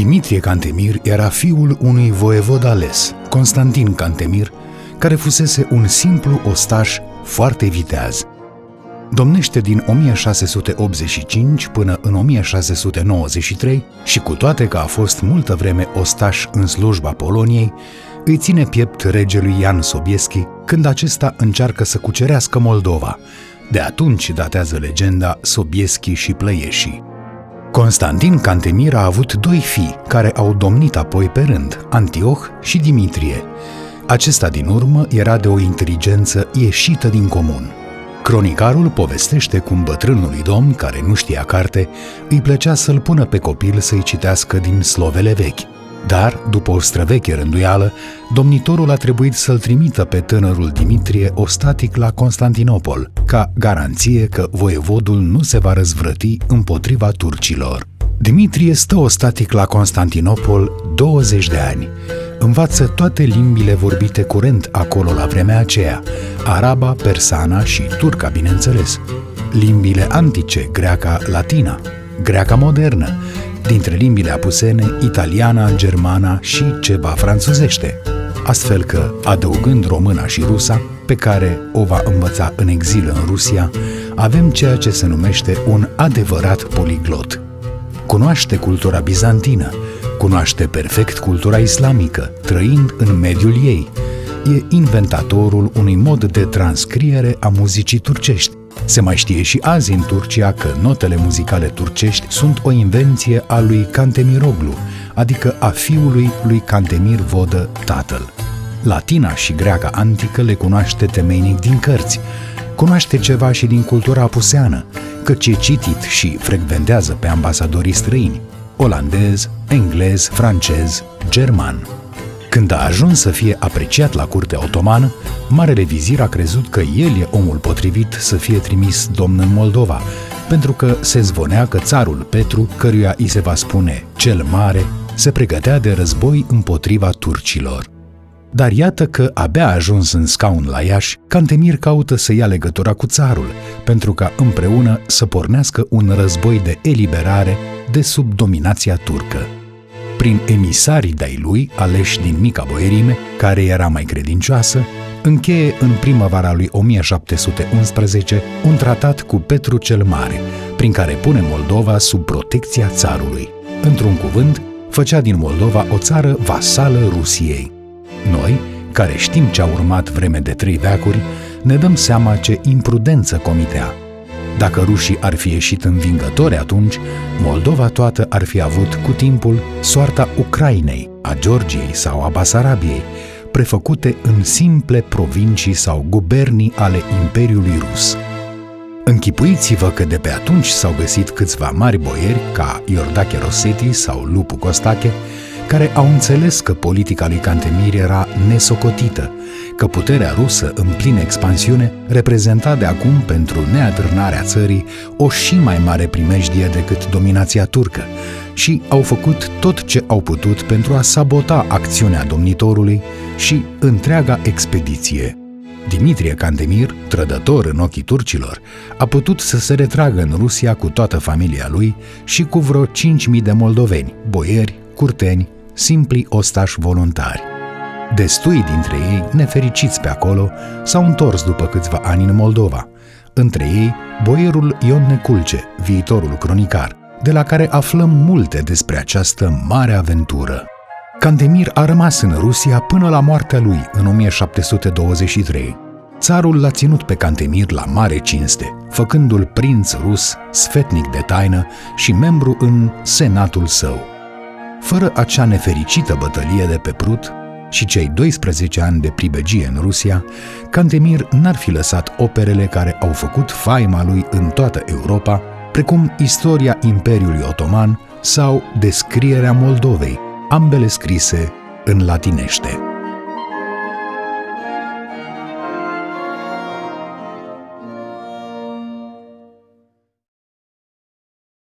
Dimitrie Cantemir era fiul unui voievod ales, Constantin Cantemir, care fusese un simplu ostaș foarte viteaz. Domnește din 1685 până în 1693 și cu toate că a fost multă vreme ostaș în slujba Poloniei, îi ține piept regelui Ian Sobieski când acesta încearcă să cucerească Moldova. De atunci datează legenda Sobieski și Plăieșii. Constantin Cantemir a avut doi fii care au domnit apoi pe rând, Antioch și Dimitrie. Acesta din urmă era de o inteligență ieșită din comun. Cronicarul povestește cum bătrânului domn, care nu știa carte, îi plăcea să-l pună pe copil să-i citească din slovele vechi. Dar, după o străveche rânduială, domnitorul a trebuit să-l trimită pe tânărul Dimitrie ostatic la Constantinopol, ca garanție că voievodul nu se va răzvrăti împotriva turcilor. Dimitrie stă ostatic la Constantinopol 20 de ani. Învață toate limbile vorbite curent acolo la vremea aceea, araba, persana și turca, bineînțeles. Limbile antice, greaca, latina, greaca modernă, dintre limbile apusene, italiana, germana și ceva franțuzește. Astfel că, adăugând româna și rusa, pe care o va învăța în exil în Rusia, avem ceea ce se numește un adevărat poliglot. Cunoaște cultura bizantină, cunoaște perfect cultura islamică, trăind în mediul ei. E inventatorul unui mod de transcriere a muzicii turcești, se mai știe și azi în Turcia că notele muzicale turcești sunt o invenție a lui Cantemiroglu, adică a fiului lui Cantemir Vodă, tatăl. Latina și greaca antică le cunoaște temeinic din cărți, cunoaște ceva și din cultura apuseană, căci e citit și frecventează pe ambasadorii străini, olandez, englez, francez, german. Când a ajuns să fie apreciat la curtea otomană, Marele Vizir a crezut că el e omul potrivit să fie trimis domn în Moldova, pentru că se zvonea că țarul Petru, căruia îi se va spune cel mare, se pregătea de război împotriva turcilor. Dar iată că, abia ajuns în scaun la Iași, Cantemir caută să ia legătura cu țarul, pentru ca împreună să pornească un război de eliberare de sub dominația turcă prin emisarii de-ai lui, aleși din mica boierime, care era mai credincioasă, încheie în primăvara lui 1711 un tratat cu Petru cel Mare, prin care pune Moldova sub protecția țarului. Într-un cuvânt, făcea din Moldova o țară vasală Rusiei. Noi, care știm ce a urmat vreme de trei veacuri, ne dăm seama ce imprudență comitea dacă rușii ar fi ieșit învingători atunci, Moldova toată ar fi avut cu timpul soarta Ucrainei, a Georgiei sau a Basarabiei, prefăcute în simple provincii sau gubernii ale Imperiului Rus. Închipuiți-vă că de pe atunci s-au găsit câțiva mari boieri ca Iordache Rosetti sau Lupu Costache, care au înțeles că politica lui Cantemir era nesocotită, că puterea rusă în plină expansiune reprezenta de acum pentru neadrânarea țării o și mai mare primejdie decât dominația turcă și au făcut tot ce au putut pentru a sabota acțiunea domnitorului și întreaga expediție. Dimitrie Cantemir, trădător în ochii turcilor, a putut să se retragă în Rusia cu toată familia lui și cu vreo 5.000 de moldoveni, boieri, curteni, simpli ostași voluntari. Destui dintre ei, nefericiți pe acolo, s-au întors după câțiva ani în Moldova. Între ei, boierul Ion Neculce, viitorul cronicar, de la care aflăm multe despre această mare aventură. Cantemir a rămas în Rusia până la moartea lui în 1723. Țarul l-a ținut pe Cantemir la mare cinste, făcându-l prinț rus, sfetnic de taină și membru în senatul său. Fără acea nefericită bătălie de pe Prut, și cei 12 ani de pribegie în Rusia, Cantemir n-ar fi lăsat operele care au făcut faima lui în toată Europa, precum Istoria Imperiului Otoman sau Descrierea Moldovei, ambele scrise în latinește.